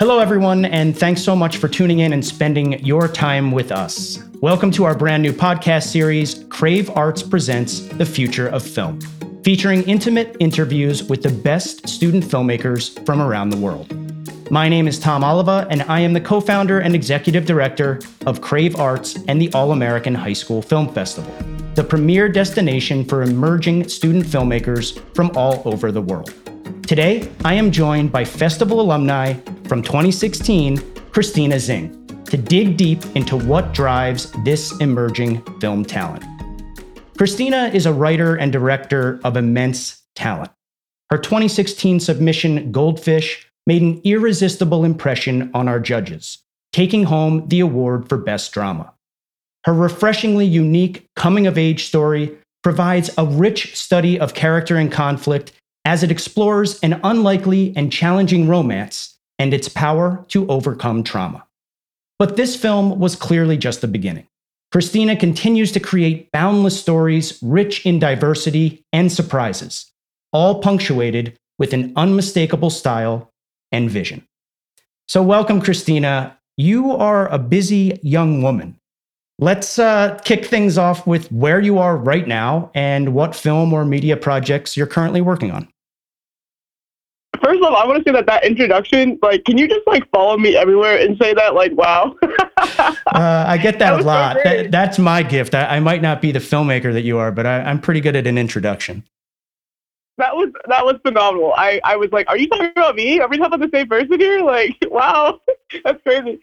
Hello, everyone, and thanks so much for tuning in and spending your time with us. Welcome to our brand new podcast series, Crave Arts Presents The Future of Film, featuring intimate interviews with the best student filmmakers from around the world. My name is Tom Oliva, and I am the co founder and executive director of Crave Arts and the All American High School Film Festival, the premier destination for emerging student filmmakers from all over the world. Today, I am joined by festival alumni from 2016, Christina Xing, to dig deep into what drives this emerging film talent. Christina is a writer and director of immense talent. Her 2016 submission, Goldfish, made an irresistible impression on our judges, taking home the award for Best Drama. Her refreshingly unique coming of age story provides a rich study of character and conflict as it explores an unlikely and challenging romance and its power to overcome trauma. But this film was clearly just the beginning. Christina continues to create boundless stories rich in diversity and surprises, all punctuated with an unmistakable style and vision. So, welcome, Christina. You are a busy young woman. Let's uh, kick things off with where you are right now and what film or media projects you're currently working on. First of all, I want to say that that introduction, like, can you just like follow me everywhere and say that, like, wow? uh, I get that, that a lot. So that, that's my gift. I, I, might not be the filmmaker that you are, but I, I'm pretty good at an introduction. That was that was phenomenal. I, I was like, are you talking about me? Are we talking about the same person here? Like, wow, that's crazy.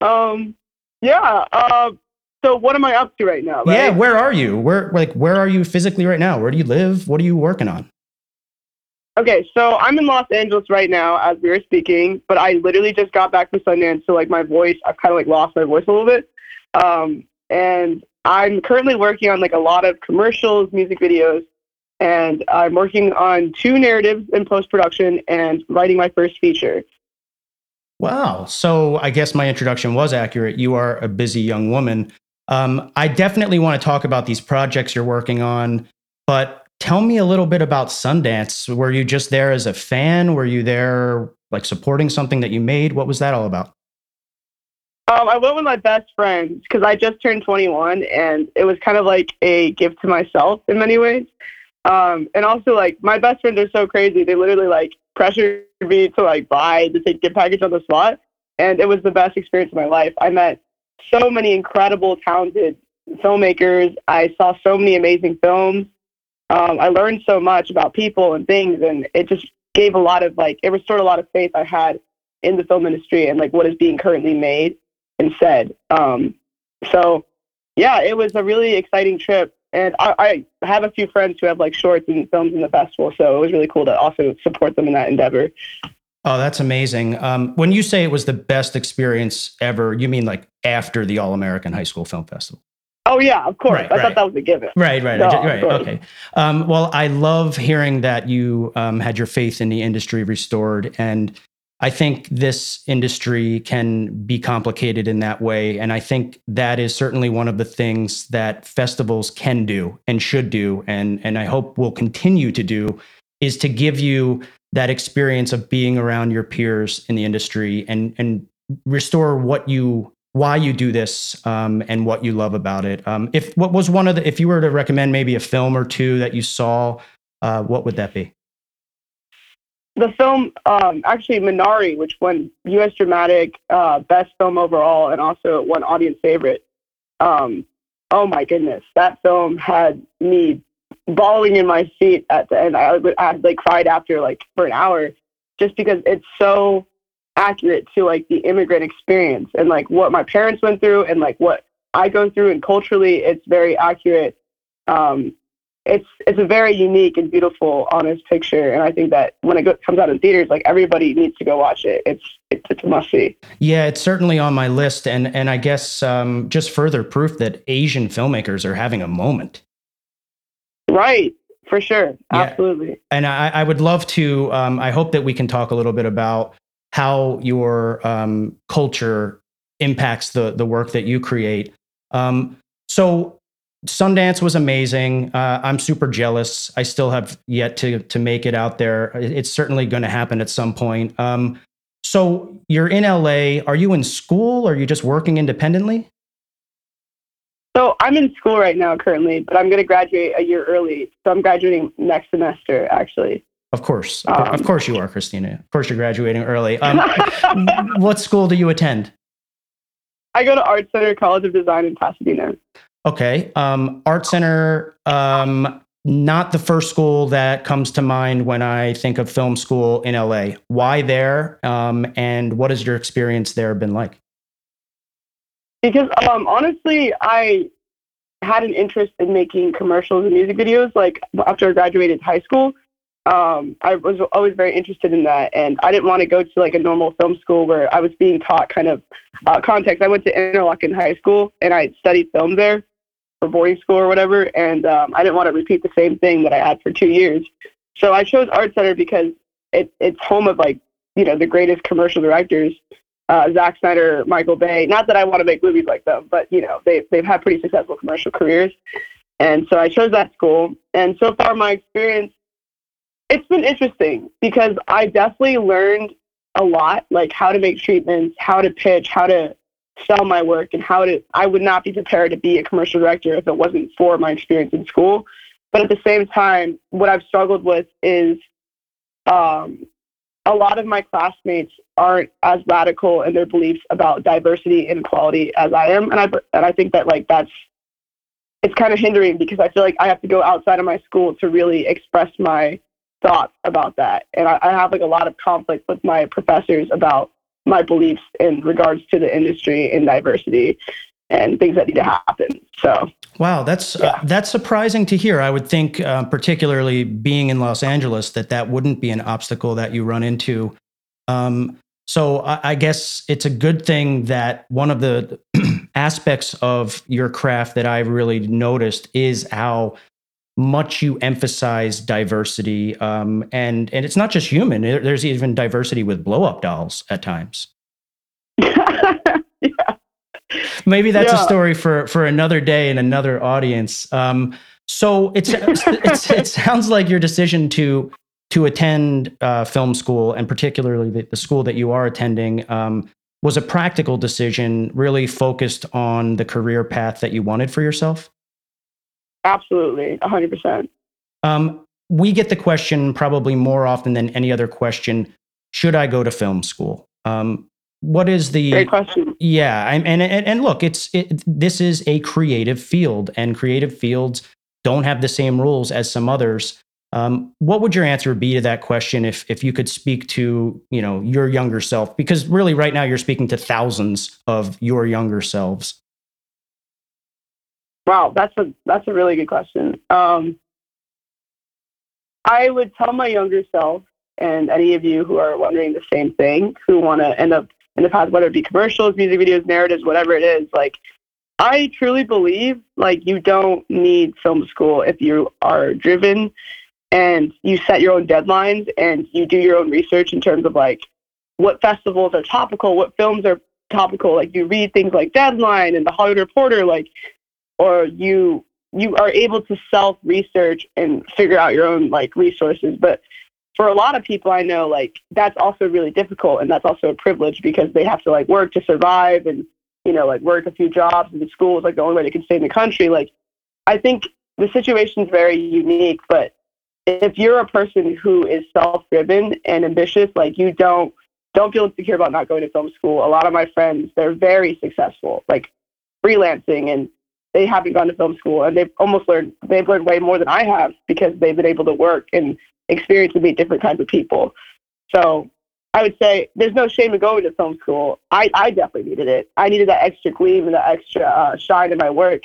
Um, yeah. Uh, so what am I up to right now? Right? Yeah, where are you? Where like where are you physically right now? Where do you live? What are you working on? Okay, so I'm in Los Angeles right now as we were speaking, but I literally just got back from Sundance, so like my voice, I've kind of like lost my voice a little bit. Um, and I'm currently working on like a lot of commercials, music videos, and I'm working on two narratives in post production and writing my first feature. Wow. So I guess my introduction was accurate. You are a busy young woman. Um, I definitely want to talk about these projects you're working on, but Tell me a little bit about Sundance. Were you just there as a fan? Were you there like supporting something that you made? What was that all about? Um, I went with my best friends because I just turned 21, and it was kind of like a gift to myself in many ways. Um, and also, like my best friends are so crazy; they literally like pressured me to like buy the ticket package on the spot, and it was the best experience of my life. I met so many incredible, talented filmmakers. I saw so many amazing films um, I learned so much about people and things, and it just gave a lot of like it restored a lot of faith I had in the film industry and like what is being currently made and said. Um, so yeah, it was a really exciting trip, and I, I have a few friends who have like shorts and films in the festival, so it was really cool to also support them in that endeavor. Oh, that's amazing. Um, when you say it was the best experience ever, you mean like after the All American High School Film Festival? Oh yeah, of course. Right, I right. thought that was a given. Right, right, no, right. Okay. Um, well, I love hearing that you um, had your faith in the industry restored, and I think this industry can be complicated in that way, and I think that is certainly one of the things that festivals can do and should do, and and I hope will continue to do, is to give you that experience of being around your peers in the industry and and restore what you why you do this um, and what you love about it. Um, if what was one of the, if you were to recommend maybe a film or two that you saw, uh, what would that be? The film, um, actually, Minari, which won U.S. Dramatic uh, Best Film overall and also won Audience Favorite. Um, oh my goodness, that film had me bawling in my seat at the end. I, would I like cried after like for an hour, just because it's so accurate to like the immigrant experience and like what my parents went through and like what I go through and culturally it's very accurate. Um, it's it's a very unique and beautiful, honest picture, and I think that when it go, comes out in theaters, like everybody needs to go watch it. It's it's, it's a must see. Yeah, it's certainly on my list, and and I guess um, just further proof that Asian filmmakers are having a moment. Right, for sure, yeah. absolutely. And I, I would love to. Um, I hope that we can talk a little bit about how your um, culture impacts the the work that you create. Um, so Sundance was amazing. Uh, I'm super jealous. I still have yet to to make it out there. It's certainly going to happen at some point. Um, so you're in LA. Are you in school? Or are you just working independently? I'm in school right now currently, but I'm going to graduate a year early. So I'm graduating next semester, actually. Of course, um, of course you are, Christina. Of course you're graduating early. Um, what school do you attend? I go to Art Center College of Design in Pasadena. Okay, um, Art Center. Um, not the first school that comes to mind when I think of film school in LA. Why there? Um, and what has your experience there been like? Because um, honestly, I had an interest in making commercials and music videos. Like after I graduated high school, um, I was always very interested in that, and I didn't want to go to like a normal film school where I was being taught kind of uh, context. I went to Interlochen High School, and I studied film there for boarding school or whatever, and um, I didn't want to repeat the same thing that I had for two years. So I chose Art Center because it, it's home of like you know the greatest commercial directors uh, Zack Snyder, Michael Bay. Not that I want to make movies like them, but you know they they've had pretty successful commercial careers, and so I chose that school. And so far, my experience it's been interesting because I definitely learned a lot, like how to make treatments, how to pitch, how to sell my work, and how to. I would not be prepared to be a commercial director if it wasn't for my experience in school. But at the same time, what I've struggled with is um, a lot of my classmates aren't as radical in their beliefs about diversity and equality as I am, and I and I think that like that's it's kind of hindering because I feel like I have to go outside of my school to really express my thoughts about that, and I, I have like a lot of conflict with my professors about my beliefs in regards to the industry and diversity and things that need to happen. So wow, that's uh, yeah. uh, that's surprising to hear. I would think, uh, particularly being in Los Angeles, that that wouldn't be an obstacle that you run into. Um, so I, I, guess it's a good thing that one of the aspects of your craft that I've really noticed is how much you emphasize diversity, um, and and it's not just human. There's even diversity with blow up dolls at times. Maybe that's yeah. a story for for another day and another audience. Um, so it's, it's, it sounds like your decision to to attend uh, film school, and particularly the, the, school that you are attending, um, was a practical decision, really focused on the career path that you wanted for yourself. Absolutely, hundred percent. Um, we get the question probably more often than any other question: Should I go to film school? Um, what is the great question? Yeah, and and and look, it's it, this is a creative field, and creative fields don't have the same rules as some others. Um, what would your answer be to that question if if you could speak to you know your younger self? Because really, right now, you're speaking to thousands of your younger selves. Wow, that's a that's a really good question. Um, I would tell my younger self and any of you who are wondering the same thing, who want to end up in the past, whether it be commercials, music videos, narratives, whatever it is, like I truly believe like you don't need film school if you are driven and you set your own deadlines and you do your own research in terms of like what festivals are topical, what films are topical. Like you read things like Deadline and The Hollywood Reporter, like, or you you are able to self research and figure out your own like resources. But for a lot of people I know, like that's also really difficult and that's also a privilege because they have to like work to survive and, you know, like work a few jobs and the school is like the only way they can stay in the country. Like I think the situation is very unique, but if you're a person who is self driven and ambitious, like you don't don't feel insecure about not going to film school. A lot of my friends, they're very successful, like freelancing and they haven't gone to film school and they've almost learned they've learned way more than I have because they've been able to work and experience to meet different kinds of people. So I would say there's no shame in going to film school. I, I definitely needed it. I needed that extra gleam and that extra uh, shine in my work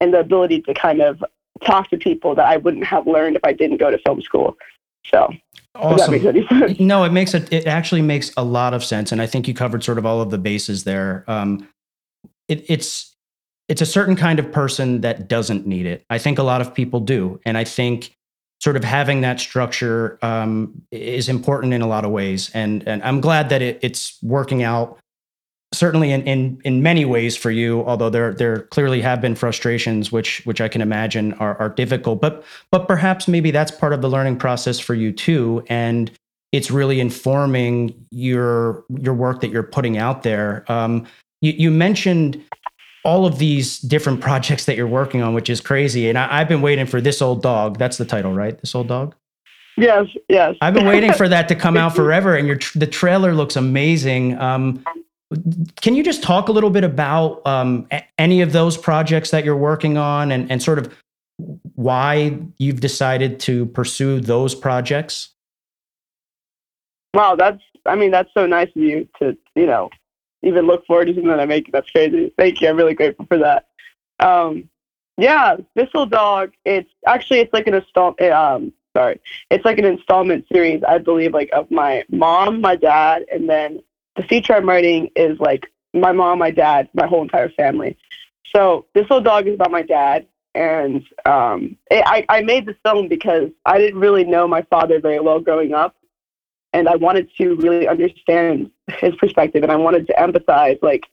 and the ability to kind of talk to people that I wouldn't have learned if I didn't go to film school. So awesome. no, it makes it, it actually makes a lot of sense. And I think you covered sort of all of the bases there. Um, it, it's, it's a certain kind of person that doesn't need it. I think a lot of people do. And I think sort of having that structure um, is important in a lot of ways. And and I'm glad that it, it's working out certainly in, in in many ways for you although there there clearly have been frustrations which which i can imagine are, are difficult. But but perhaps maybe that's part of the learning process for you too. And it's really informing your your work that you're putting out there. Um, you, you mentioned all of these different projects that you're working on which is crazy and I, i've been waiting for Thistle Dog that's the title right Thistle Dog Yes, yes. I've been waiting for that to come out forever, and your the trailer looks amazing. Um, can you just talk a little bit about um, any of those projects that you're working on and, and sort of why you've decided to pursue those projects? Wow, that's I mean that's so nice of you to you know even look forward to something that I make. That's crazy. Thank you. I'm really grateful for that. Um, yeah, Thistle Dog. It's actually it's like an install. Um, sorry, it's like an installment series. I believe like of my mom, my dad, and then the feature I'm writing is like my mom, my dad, my whole entire family. So Thistle Dog is about my dad, and um, it, I I made this film because I didn't really know my father very well growing up, and I wanted to really understand his perspective, and I wanted to empathize like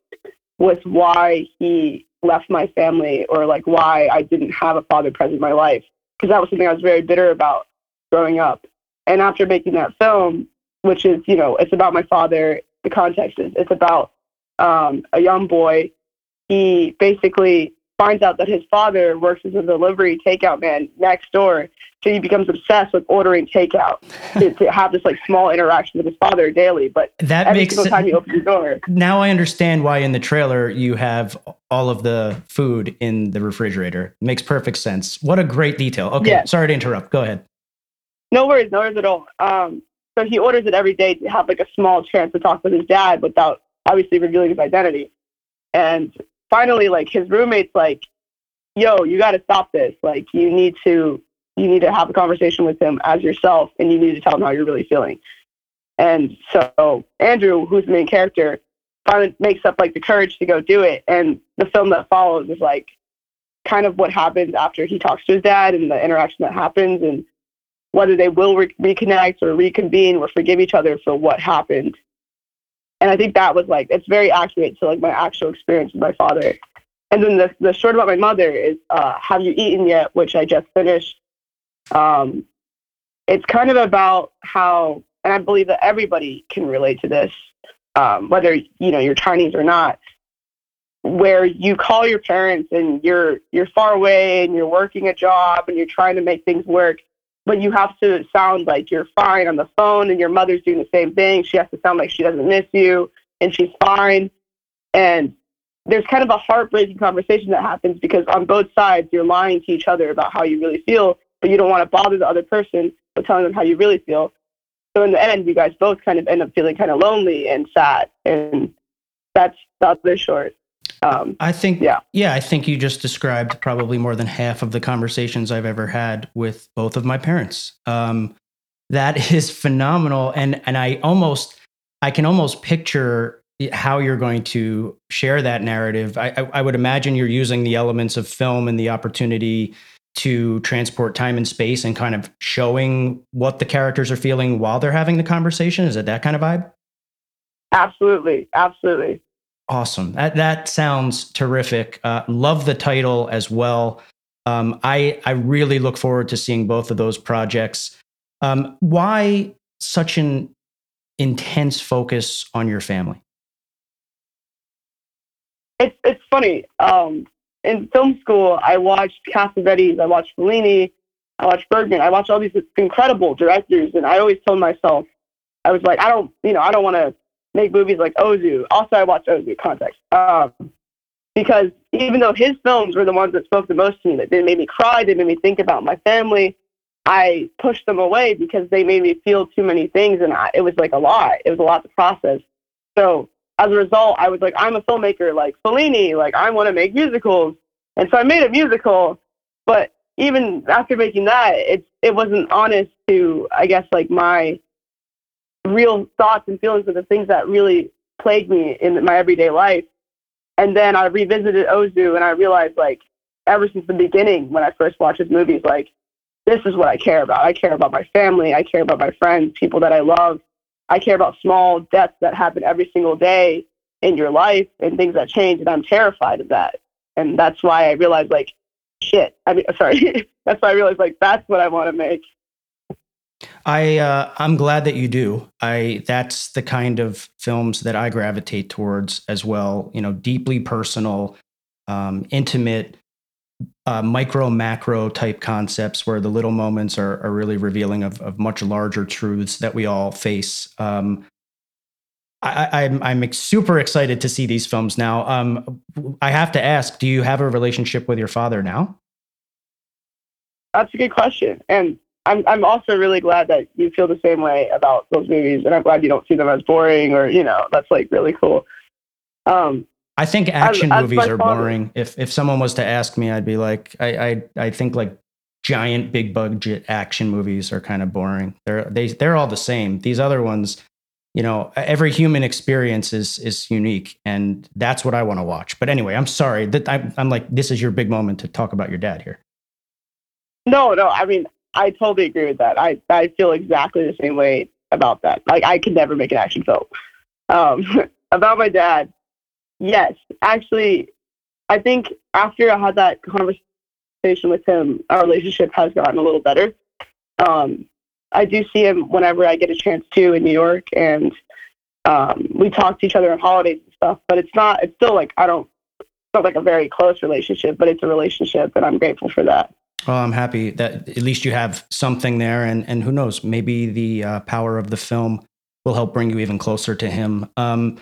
with why he left my family or like why I didn't have a father present in my life because that was something I was very bitter about growing up. And after making that film, which is you know it's about my father the context is. It's about um, a young boy. He basically finds out that his father works as a delivery takeout man next door. So he becomes obsessed with ordering takeout to, to have this like small interaction with his father daily. But That every makes single time he opens the door, now I understand why in the trailer you have all of the food in the refrigerator. Makes perfect sense. What a great detail. Okay, Yeah. sorry to interrupt. Go ahead. no worries, no worries at all. Um, so he orders it every day to have like a small chance to talk with his dad without obviously revealing his identity. And finally, like his roommate's like, "Yo, you got to stop this. Like, you need to you need to have a conversation with him as yourself, and you need to tell him how you're really feeling." And so Andrew, who's the main character, finally makes up like the courage to go do it. And the film that follows is like kind of what happens after he talks to his dad and the interaction that happens and whether they will re- reconnect or reconvene or forgive each other for what happened. And I think that was like it's very accurate to like my actual experience with my father. And then the the short about my mother is uh, "Have you eaten yet?" which I just finished. Um, it's kind of about how, and I believe that everybody can relate to this, um, whether you know you're Chinese or not. Where you call your parents and you're you're far away and you're working a job and you're trying to make things work, but you have to sound like you're fine on the phone and your mother's doing the same thing. She has to sound like she doesn't miss you and she's fine. And there's kind of a heartbreaking conversation that happens because on both sides you're lying to each other about how you really feel, but you don't want to bother the other person with telling them how you really feel. So in the end, you guys both kind of end up feeling kind of lonely and sad. And that's the other short. Um, I think, Yeah. yeah, I think you just described probably more than half of the conversations I've ever had with both of my parents. Um, that is phenomenal, and and I almost, I can almost picture how you're going to share that narrative. I, I, I would imagine you're using the elements of film and the opportunity to transport time and space and kind of showing what the characters are feeling while they're having the conversation. Is it that kind of vibe? absolutely, absolutely. Awesome. That that sounds terrific. Uh, love the title as well. Um, I I really look forward to seeing both of those projects. Um, why such an intense focus on your family? it's it's funny. Um, in film school, I watched Cassavetes, I watched Fellini, I watched Bergman, I watched all these incredible directors, and I always told myself, I was like, I don't, you know, I don't want to make movies like Ozu. Also, I watched Ozu. Context, um, because even though his films were the ones that spoke the most to me, that they made me cry, they made me think about my family. I pushed them away because they made me feel too many things, and I, it was like a lot. It was a lot to process. So as a result, I was like, I'm a filmmaker like Fellini, like I want to make musicals. And so I made a musical, but even after making that, it it wasn't honest to, I guess, like my real thoughts and feelings of the things that really plagued me in my everyday life. And then I revisited Ozu and I realized like ever since the beginning when I first watched his movies, like this is what I care about. I care about my family. I care about my friends, people that I love. I care about small deaths that happen every single day in your life and things that change. And I'm terrified of that. And that's why I realized, like, shit. I mean, sorry. that's why I realized, like, that's what I want to make. I uh, I'm glad that you do. I that's the kind of films that I gravitate towards as well. You know, deeply personal, um, intimate, uh, micro macro type concepts where the little moments are, are really revealing of, of much larger truths that we all face. Um, I, am I'm, I'm super excited to see these films now. Um, I have to ask, do you have a relationship with your father now? That's a good question, and I'm I'm also really glad that you feel the same way about those movies, and I'm glad you don't see them as boring or you know that's like really cool. Um, I think action as, movies as are father, boring. If if someone was to ask me, I'd be like, I I, I think like giant big budget action movies are kind of boring. They're they they're all the same. These other ones, you know, every human experience is is unique, and that's what I want to watch. But anyway, I'm sorry that I'm, I'm like this is your big moment to talk about your dad here. No, no. I mean, I totally agree with that. I, I feel exactly the same way about that. Like I could never make an action film. Um, about my dad, yes, actually, I think after I had that conversation with him, our relationship has gotten a little better. Um, I do see him whenever I get a chance to in New York, and um, we talk to each other on holidays and stuff. But it's not. It's still like I don't. It's not like a very close relationship, but it's a relationship, and I'm grateful for that. Well, I'm happy that at least you have something there, and and who knows, maybe the uh, power of the film will help bring you even closer to him. Um,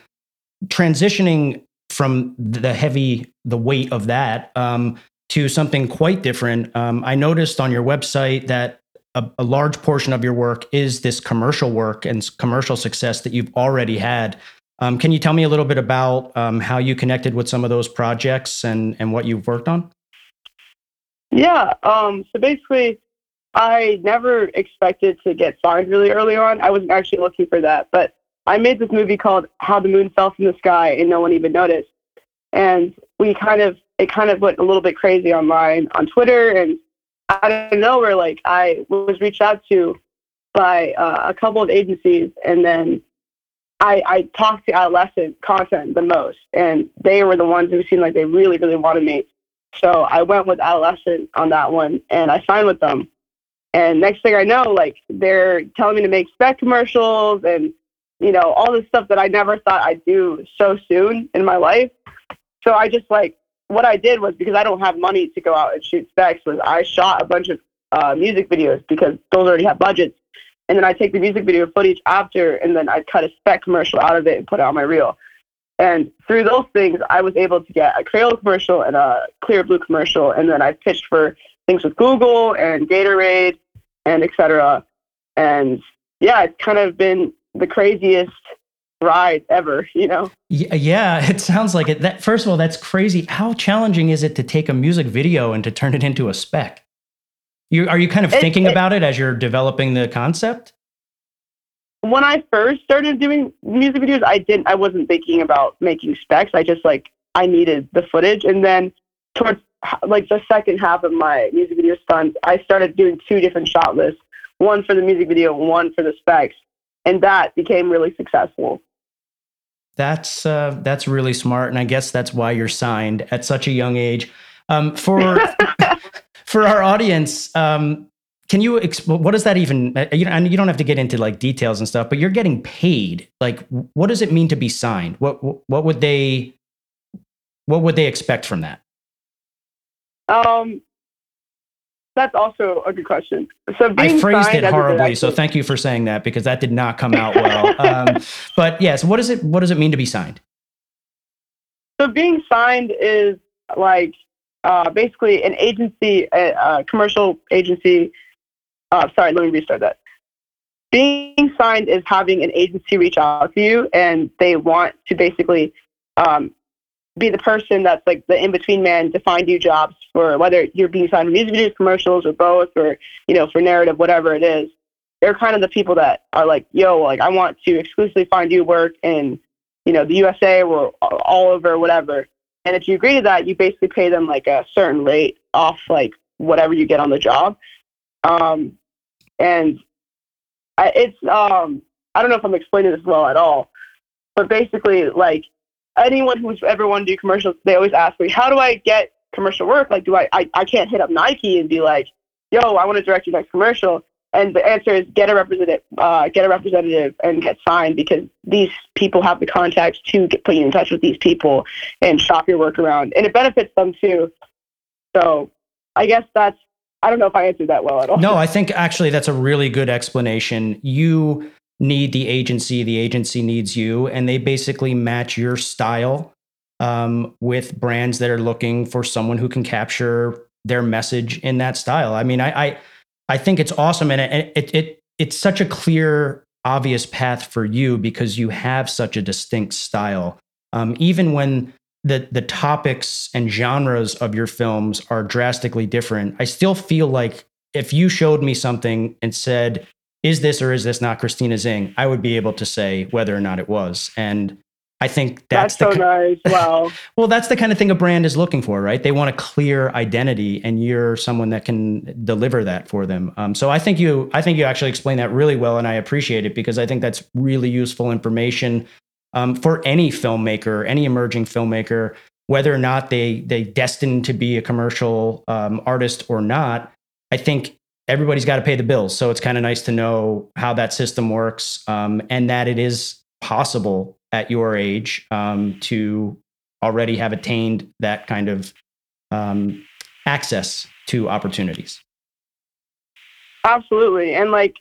transitioning from the heavy, the weight of that um, to something quite different. Um, I noticed on your website that a, a, large portion of your work is this commercial work and commercial success that you've already had. Um, can you tell me a little bit about um, how you connected with some of those projects and and what you've worked on? Yeah. Um, so basically, I never expected to get signed really early on. I wasn't actually looking for that, but I made this movie called How the Moon Fell from the Sky and No One Even Noticed. And we kind of, it kind of went a little bit crazy online on Twitter. And out of nowhere, like I was reached out to by uh, a couple of agencies. And then I, I talked to Adolescent Content the most. And they were the ones who seemed like they really, really wanted me so I went with Adolescent on that one and I signed with them. And next thing I know, like they're telling me to make spec commercials and, you know, all this stuff that I never thought I'd do so soon in my life. So I just like, what I did was because I don't have money to go out and shoot specs was I shot a bunch of uh, music videos because those already have budgets. And then I take the music video footage after and then I cut a spec commercial out of it and put it on my reel. And through those things, I was able to get a Crayola commercial and a Clearblue commercial. And then I pitched for things with Google and Gatorade and etc. And yeah, it's kind of been the craziest ride ever, you know? Yeah, it sounds like it. That first of all, that's crazy. How challenging is it to take a music video and to turn it into a spec? You are you kind of it, thinking it, about it as you're developing the concept? When I first started doing music videos, I didn't, I wasn't thinking about making specs. I just like, I needed the footage. And then towards like the second half of my music video stunts, I started doing two different shot lists, one for the music video, one for the specs. And that became really successful. That's uh, that's really smart, and I guess that's why you're signed at such a young age. Um, for for our audience, um, can you exp- what does that even uh, you know and you don't have to get into like details and stuff but you're getting paid. Like what does it mean to be signed? What what would they what would they expect from that? Um that's also a good question. So i phrased it horribly so thank you for saying that because that did not come out well. Um, but yes yeah, so what does it what does it mean to be signed? So being signed is like uh, basically an agency a, a commercial agency uh, sorry, let me restart that. Being signed is having an agency reach out to you and they want to basically um, be the person that's like the in-between man to find you jobs for whether you're being signed for music videos, commercials, or both, or you know, for narrative, whatever it is. They're kind of the people that are like, yo, like I want to exclusively find you work in, you know, the USA or all over, whatever. And if you agree to that, you basically pay them like a certain rate off like whatever you get on the job. Um, and I, it's um I don't know if I'm explaining this well at all, but basically like anyone who's ever wanted to do commercials, they always ask me, how do I get commercial work? Like, do I, I, I can't hit up Nike and be like, yo, I want to direct your next commercial. And the answer is get a representative, uh, get a representative and get signed because these people have the contacts to get, put you in touch with these people and shop your work around. And it benefits them too. So I guess that's, I don't know if I answered that well at all. No, I think actually that's a really good explanation. You need the agency, the agency needs you, and they basically match your style um, with brands that are looking for someone who can capture their message in that style. I mean, I I, I think it's awesome, and it, it it it's such a clear, obvious path for you because you have such a distinct style. Um, even when the the topics and genres of your films are drastically different, I still feel like if you showed me something and said is this or is this not Christina Xing? I would be able to say whether or not it was. And I think that's, that's so nice. Wow. well, that's the kind of thing a brand is looking for, right? They want a clear identity, and you're someone that can deliver that for them. Um, so I think you, I think you actually explained that really well, and I appreciate it because I think that's really useful information um, for any filmmaker, any emerging filmmaker, whether or not they they destined to be a commercial um, artist or not. I think everybody's got to pay the bills. So it's kind of nice to know how that system works um, and that it is possible at your age um, to already have attained that kind of um, access to opportunities. Absolutely. And like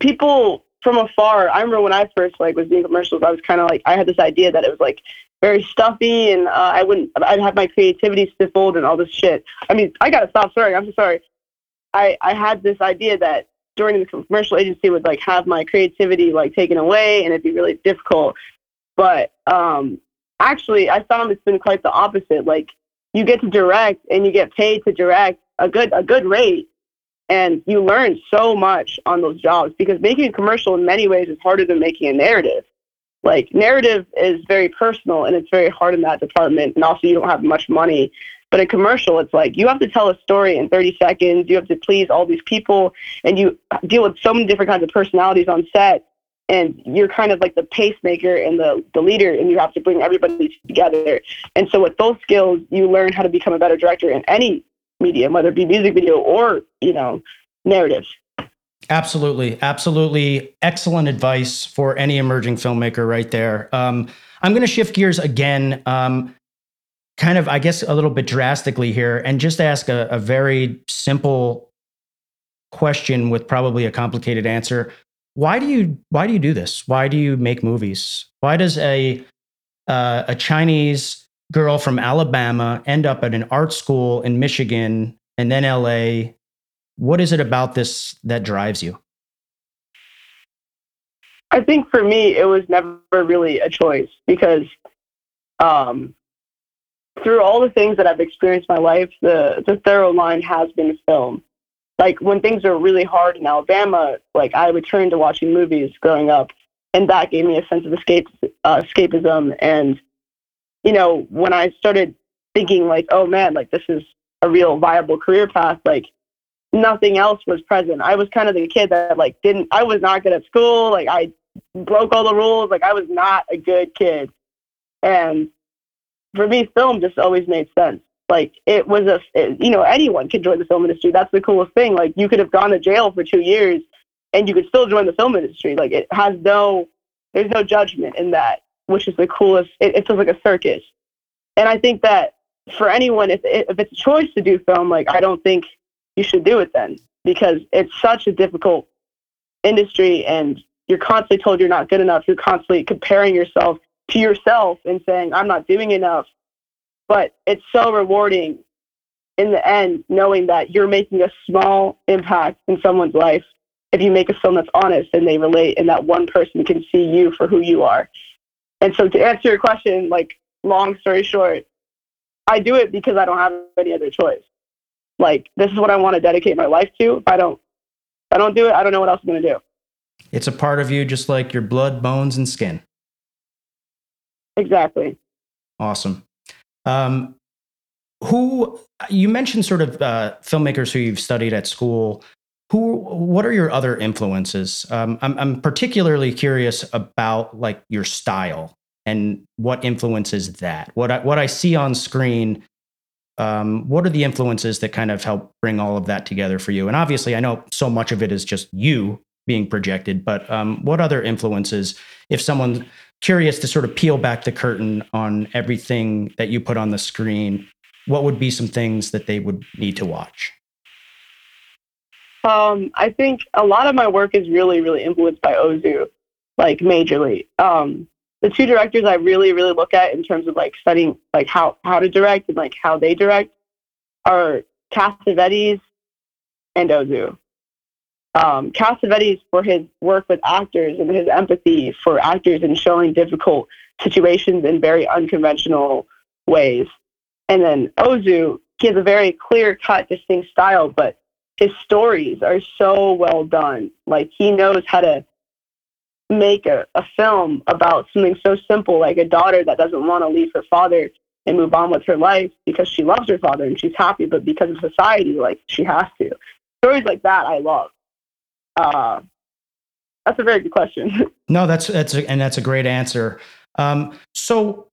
people from afar, I remember when I first like was doing commercials, I was kind of like, I had this idea that it was like very stuffy and uh, I wouldn't, I'd have my creativity stifled and all this shit. I mean, I got to stop swearing. I'm so sorry. I, I had this idea that during the commercial agency would like have my creativity like taken away and it'd be really difficult. But um, actually, I found it's been quite the opposite. Like you get to direct and you get paid to direct a good a good rate, and you learn so much on those jobs because making a commercial in many ways is harder than making a narrative. Like narrative is very personal and it's very hard in that department, and also you don't have much money but a commercial, it's like you have to tell a story in 30 seconds. You have to please all these people, and you deal with so many different kinds of personalities on set. And you're kind of like the pacemaker and the, the leader, and you have to bring everybody together. And so, with those skills, you learn how to become a better director in any medium, whether it be music video or, you know, narratives. Absolutely. Absolutely. Excellent advice for any emerging filmmaker right there. Um, I'm going to shift gears again. Um, kind of, I guess, a little bit drastically here and just ask a, a very simple question with probably a complicated answer. Why do you why do you do this? Why do you make movies? Why does a uh, a Chinese girl from Alabama end up at an art school in Michigan and then LA? What is it about this that drives you? I think for me, it was never really a choice because um, through all the things that I've experienced in my life, the the thorough line has been film. Like when things are really hard in Alabama, like I would turn to watching movies growing up, and that gave me a sense of escape, uh, escapism. And you know, when I started thinking like, oh man, like this is a real viable career path, like nothing else was present. I was kind of the kid that like didn't. I was not good at school. Like I broke all the rules. Like I was not a good kid, and for me, film just always made sense. Like it was a, it, you know, anyone could join the film industry. That's the coolest thing. Like you could have gone to jail for two years and you could still join the film industry. Like it has no, there's no judgment in that, which is the coolest. It, it feels like a circus. And I think that for anyone, if, if it's a choice to do film, like I don't think you should do it then because it's such a difficult industry and you're constantly told you're not good enough. You're constantly comparing yourself to yourself and saying, I'm not doing enough. But it's so rewarding in the end, knowing that you're making a small impact in someone's life if you make a film that's honest and they relate and that one person can see you for who you are. And so to answer your question, like long story short, I do it because I don't have any other choice. Like this is what I want to dedicate my life to. If I don't if I don't do it, I don't know what else I'm gonna do. It's a part of you just like your blood, bones, and skin. Exactly. Awesome. Um, who you mentioned sort of uh, filmmakers who you've studied at school. Who? What are your other influences? Um, I'm, I'm particularly curious about like your style. and what influences that? What I, what I see on screen, um, what are the influences that kind of help bring all of that together for you? And obviously, I know so much of it is just you being projected, but um, what other influences, if someone's curious to sort of peel back the curtain on everything that you put on the screen, what would be some things that they would need to watch? Um, I think a lot of my work is really, really influenced by Ozu, like majorly. Um, the two directors I really, really look at in terms of like studying like how how to direct and like how they direct are Cassavetes and Ozu. Um, Cassavetes for his work with actors and his empathy for actors and showing difficult situations in very unconventional ways. And then Ozu, he has a very clear cut, distinct style, but his stories are so well done. Like he knows how to make a, a film about something so simple like a daughter that doesn't want to leave her father and move on with her life because she loves her father and she's happy, but because of society, like she has to. Stories like that I love. Uh, that's a very good question. no, that's that's a, and that's a great answer. Um, so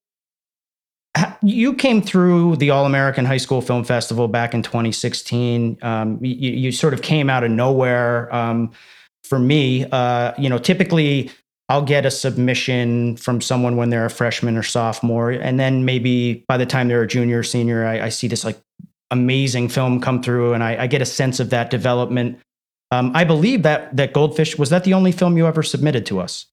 you came through the All American High School Film Festival back in 2016. Um, you, you, sort of came out of nowhere. Um, for me, uh, you know, typically I'll get a submission from someone when they're a freshman or sophomore, and then maybe by the time they're a junior or senior, I, I see this like amazing film come through, and I, I get a sense of that development. Um, I believe that that Goldfish was that the only film you ever submitted to us.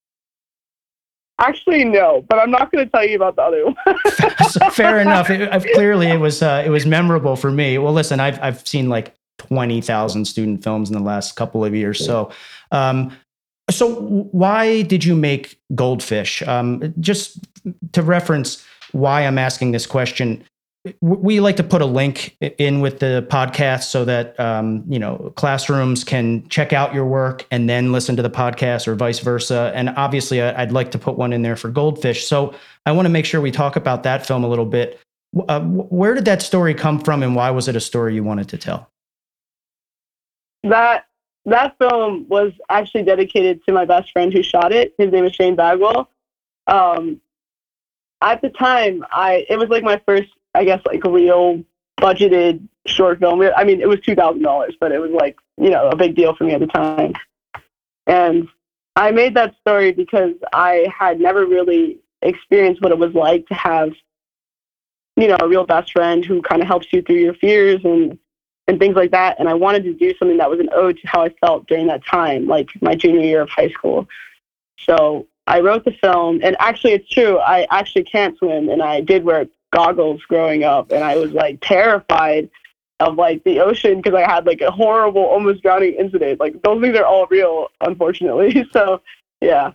Actually, no, but I'm not going to tell you about the other one. Fair enough. It, clearly, it was uh, it was memorable for me. Well, listen, I've I've seen like twenty thousand student films in the last couple of years, so. Um, so why did you make Goldfish? Um, just to reference why I'm asking this question, we like to put a link in with the podcast so that um, you know classrooms can check out your work and then listen to the podcast or vice versa. And obviously i'd like to put one in there for Goldfish. So i want to make sure we talk about that film a little bit. Uh, where did that story come from and why was it a story you wanted to tell? That that film was actually dedicated to my best friend who shot it. His name is Shane Bagwell. Um, at the time i it was like my first I guess like a real budgeted short film. I mean, it was two thousand dollars, but it was like you know a big deal for me at the time. And I made that story because I had never really experienced what it was like to have, you know, a real best friend who kind of helps you through your fears and and things like that. And I wanted to do something that was an ode to how I felt during that time, like my junior year of high school. So I wrote the film, and actually, it's true. I actually can't swim, and I did wear goggles growing up, and I was like terrified of like the ocean because I had like a horrible, almost drowning incident. Like those things are all real, unfortunately. So yeah.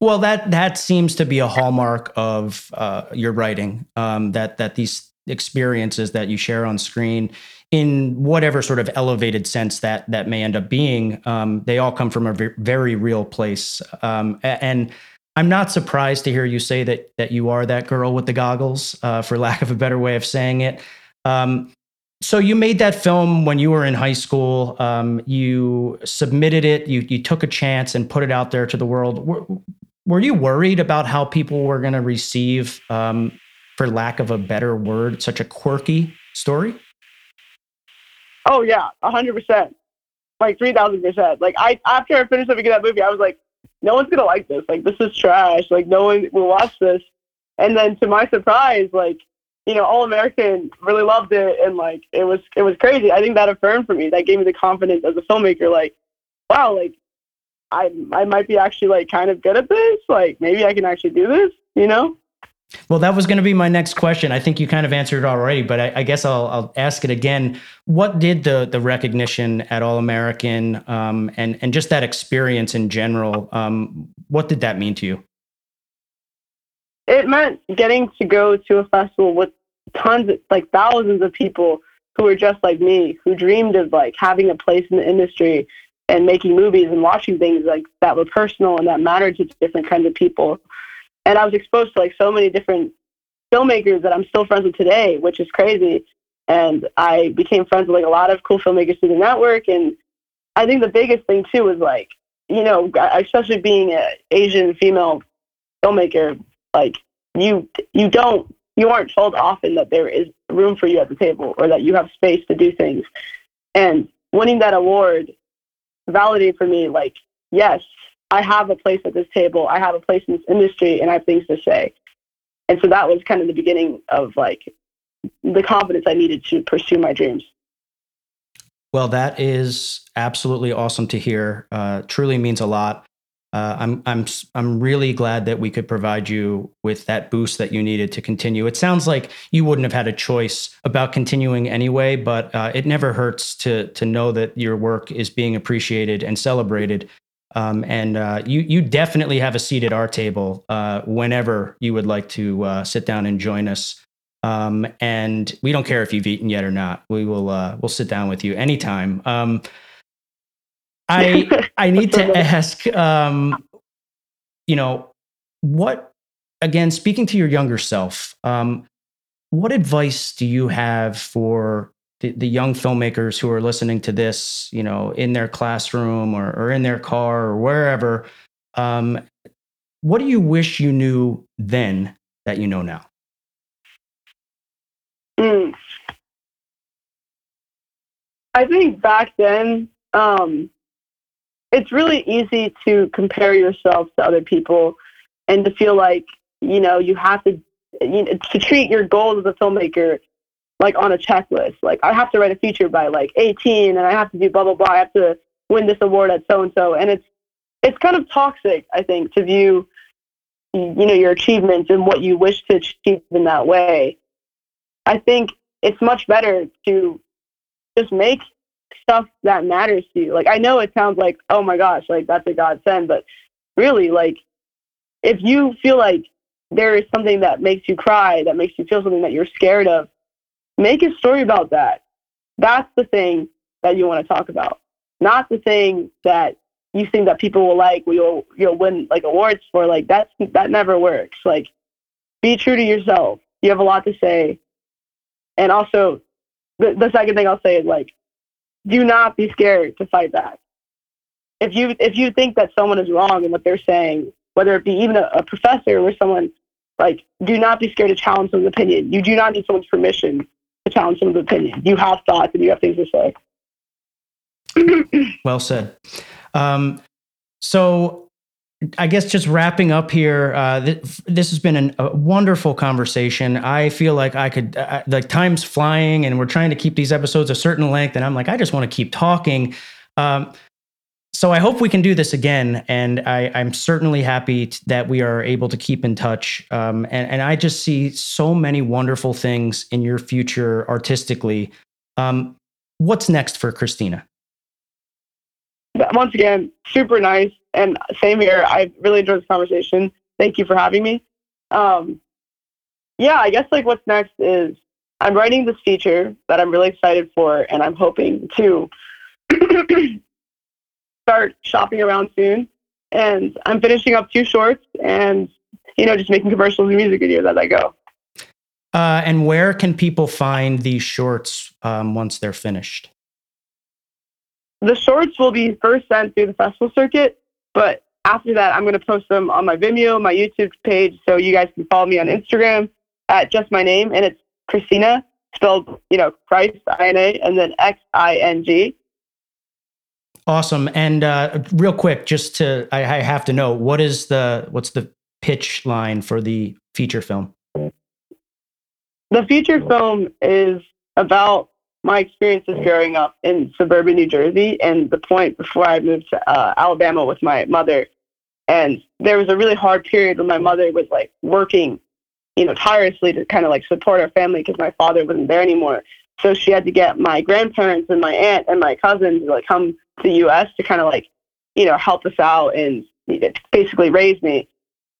Well, that that seems to be a hallmark of uh, your writing. Um, that that these experiences that you share on screen, in whatever sort of elevated sense that that may end up being, um, they all come from a very real place. Um, and I'm not surprised to hear you say that that you are that girl with the goggles, uh, for lack of a better way of saying it. Um, so you made that film when you were in high school. Um, you submitted it. You you took a chance and put it out there to the world. Were, were you worried about how people were going to receive, um, for lack of a better word, such a quirky story? Oh yeah, hundred percent, like three thousand percent. Like I after I finished at that movie, I was like, no one's gonna like this. Like this is trash. Like no one will watch this. And then to my surprise, like you know, All American really loved it, and like it was it was crazy. I think that affirmed for me. That gave me the confidence as a filmmaker. Like, wow, like I I might be actually like kind of good at this. Like maybe I can actually do this. You know. Well, that was going to be my next question. I think you kind of answered it already, but I, I guess I'll, I'll, ask it again. What did the the recognition at All American um, and and just that experience in general? Um, what did that mean to you? It meant getting to go to a festival with tons, of, like thousands of people who were just like me, who dreamed of like having a place in the industry and making movies and watching things like that were personal and that mattered to different kinds of people and I was exposed to like so many different filmmakers that I'm still friends with today, which is crazy. And I became friends with like a lot of cool filmmakers through the network. And I think the biggest thing too was like, you know, especially being an Asian female filmmaker, like you you don't you aren't told often that there is room for you at the table or that you have space to do things. And winning that award validated for me like yes, I have a place at this table. I have a place in this industry and I have things to say. And so that was kind of the beginning of like the confidence I needed to pursue my dreams. Well, that is absolutely awesome to hear. Uh, truly means a lot. Uh, I'm I'm I'm really glad that we could provide you with that boost that you needed to continue. It sounds like you wouldn't have had a choice about continuing anyway, but uh, it never hurts to to know that your work is being appreciated and celebrated. Um, and uh, you you definitely have a seat at our table uh, whenever you would like to uh, sit down and join us. Um, and we don't care if you've eaten yet or not. We will uh, we'll sit down with you anytime. Um, I I need to ask, um, you know, what again? Speaking to your younger self, um, what advice do you have for the, the young filmmakers who are listening to this? You know, in their classroom or, or in their car or wherever. Um, what do you wish you knew then that you know now? Mm. I think back then, um, it's really easy to compare yourself to other people and to feel like, you know, you have to, you know, to treat your goals as a filmmaker like on a checklist. Like, I have to write a feature by like 18 and I have to do blah, blah, blah. I have to win this award at so and so. And it's, it's kind of toxic, I think, to view, you know, your achievements and what you wish to achieve in that way. I think it's much better to just make stuff that matters to you. Like I know it sounds like, oh my gosh, like that's a godsend, but really, like if you feel like there is something that makes you cry, that makes you feel something that you're scared of, make a story about that. That's the thing that you want to talk about, not the thing that you think that people will like, you'll you'll win like awards for. Like that's that never works. Like be true to yourself. You have a lot to say and also, the, the second thing I'll say is like, do not be scared to fight back. If you if you think that someone is wrong in what they're saying, whether it be even a, a professor or someone, like, do not be scared to challenge someone's opinion. You do not need someone's permission to challenge someone's opinion. You have thoughts and you have things to say. well said. Um, so I guess just wrapping up here, uh, th- this has been an, a wonderful conversation. I feel like I could, uh, the time's flying and we're trying to keep these episodes a certain length. And I'm like, I just want to keep talking. Um, so I hope we can do this again. And I, am certainly happy t- that we are able to keep in touch. Um, and, and, I just see so many wonderful things in your future artistically. Um, what's next for Christina? Once again, super nice and same here. I really enjoyed this conversation. Thank you for having me. Um, yeah, I guess like what's next is I'm writing this feature that I'm really excited for, and I'm hoping to start shopping around soon. And I'm finishing up two shorts, and you know, just making commercials and music videos as I go. Uh, and where can people find these shorts um, once they're finished? The shorts will be first sent through the festival circuit, but after that, I'm going to post them on my Vimeo, my YouTube page, so you guys can follow me on Instagram at just my name, and it's Christina, spelled, you know, Christ, I-N-A, and then X-I-N-G. Awesome. And uh, real quick, just to, I, I have to know, what is the, what's the pitch line for the feature film? The feature film is about my experiences growing up in suburban New Jersey and the point before I moved to uh, Alabama with my mother. And there was a really hard period when my mother was like working, you know, tirelessly to kind of like support our family because my father wasn't there anymore. So she had to get my grandparents and my aunt and my cousins to like come the U.S. to kind of like, you know, help us out and basically raise me.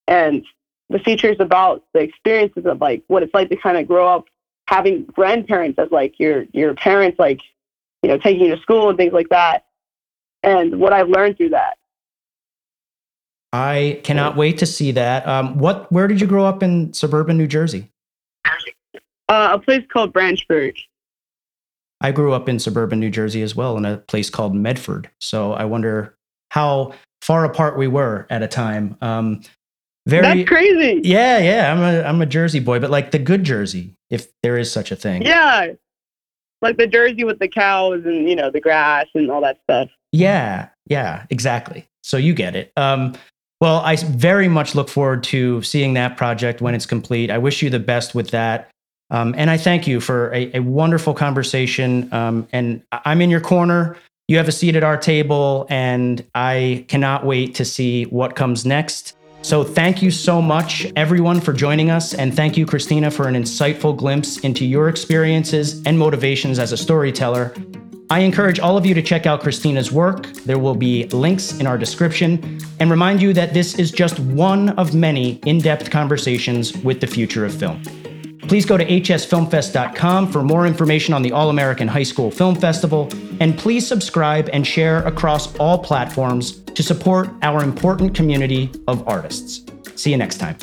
And the feature is about the experiences of like what it's like to kind of grow up having grandparents as like your your parents like you know taking you to school and things like that and what i've learned through that i cannot wait to see that um, what where did you grow up in suburban new jersey uh, a place called branchburg i grew up in suburban new jersey as well in a place called medford so i wonder how far apart we were at a time um, Very That's crazy. Yeah, yeah. I'm a I'm a Jersey boy, but like the good Jersey, if there is such a thing. Yeah. Like the Jersey with the cows and, you know, the grass and all that stuff. Yeah, yeah, exactly. So you get it. Um, well, I very much look forward to seeing that project when it's complete. I wish you the best with that. Um, and I thank you for a, a wonderful conversation. Um, and I'm in your corner. You have a seat at our table, and I cannot wait to see what comes next. So, thank you so much, everyone, for joining us. And thank you, Christina, for an insightful glimpse into your experiences and motivations as a storyteller. I encourage all of you to check out Christina's work. There will be links in our description and remind you that this is just one of many in depth conversations with the future of film. Please go to hsfilmfest.com for more information on the All American High School Film Festival, and please subscribe and share across all platforms to support our important community of artists. See you next time.